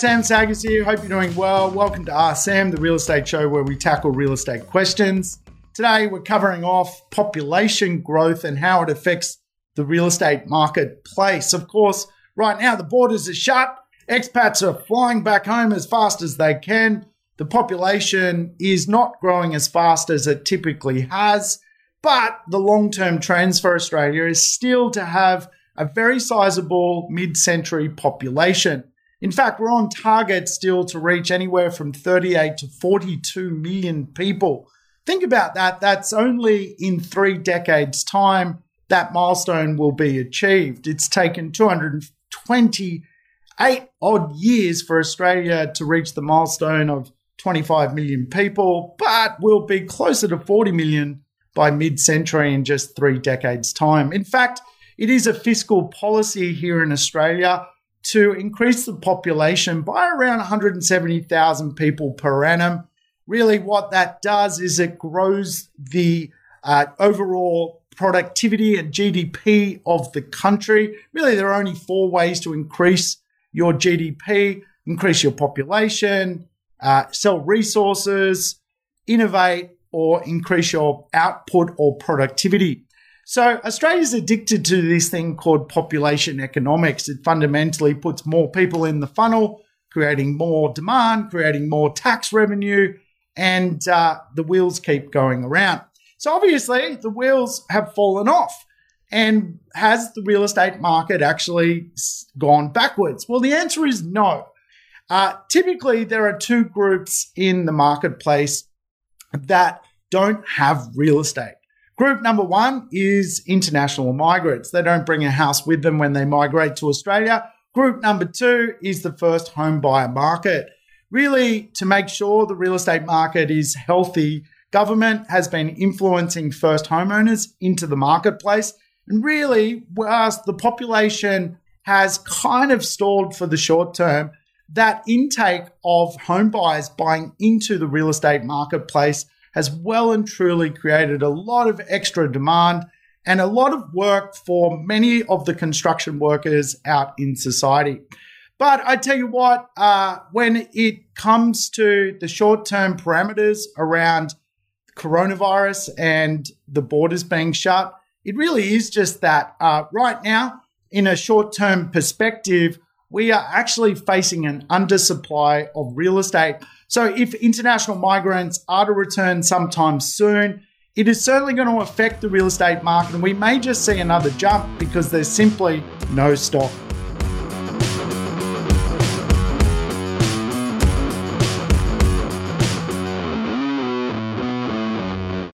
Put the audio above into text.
Sam Saggers here. Hope you're doing well. Welcome to Ask Sam, the real estate show where we tackle real estate questions. Today, we're covering off population growth and how it affects the real estate marketplace. Of course, right now, the borders are shut. Expats are flying back home as fast as they can. The population is not growing as fast as it typically has. But the long term trends for Australia is still to have a very sizable mid century population. In fact, we're on target still to reach anywhere from 38 to 42 million people. Think about that. That's only in three decades' time that milestone will be achieved. It's taken 228 odd years for Australia to reach the milestone of 25 million people, but we'll be closer to 40 million by mid century in just three decades' time. In fact, it is a fiscal policy here in Australia to increase the population by around 170,000 people per annum. Really, what that does is it grows the uh, overall productivity and GDP of the country. Really, there are only four ways to increase your GDP increase your population, uh, sell resources, innovate, or increase your output or productivity. So Australia's addicted to this thing called population economics. It fundamentally puts more people in the funnel, creating more demand, creating more tax revenue, and uh, the wheels keep going around. So obviously, the wheels have fallen off. And has the real estate market actually gone backwards? Well, the answer is no. Uh, typically, there are two groups in the marketplace that don't have real estate. Group number one is international migrants. They don't bring a house with them when they migrate to Australia. Group number two is the first home buyer market. Really, to make sure the real estate market is healthy, government has been influencing first homeowners into the marketplace. And really, whilst the population has kind of stalled for the short term, that intake of home buyers buying into the real estate marketplace has well and truly created a lot of extra demand and a lot of work for many of the construction workers out in society. But I tell you what, uh, when it comes to the short term parameters around coronavirus and the borders being shut, it really is just that. Uh, right now, in a short term perspective, we are actually facing an undersupply of real estate. So if international migrants are to return sometime soon, it is certainly going to affect the real estate market and we may just see another jump because there's simply no stock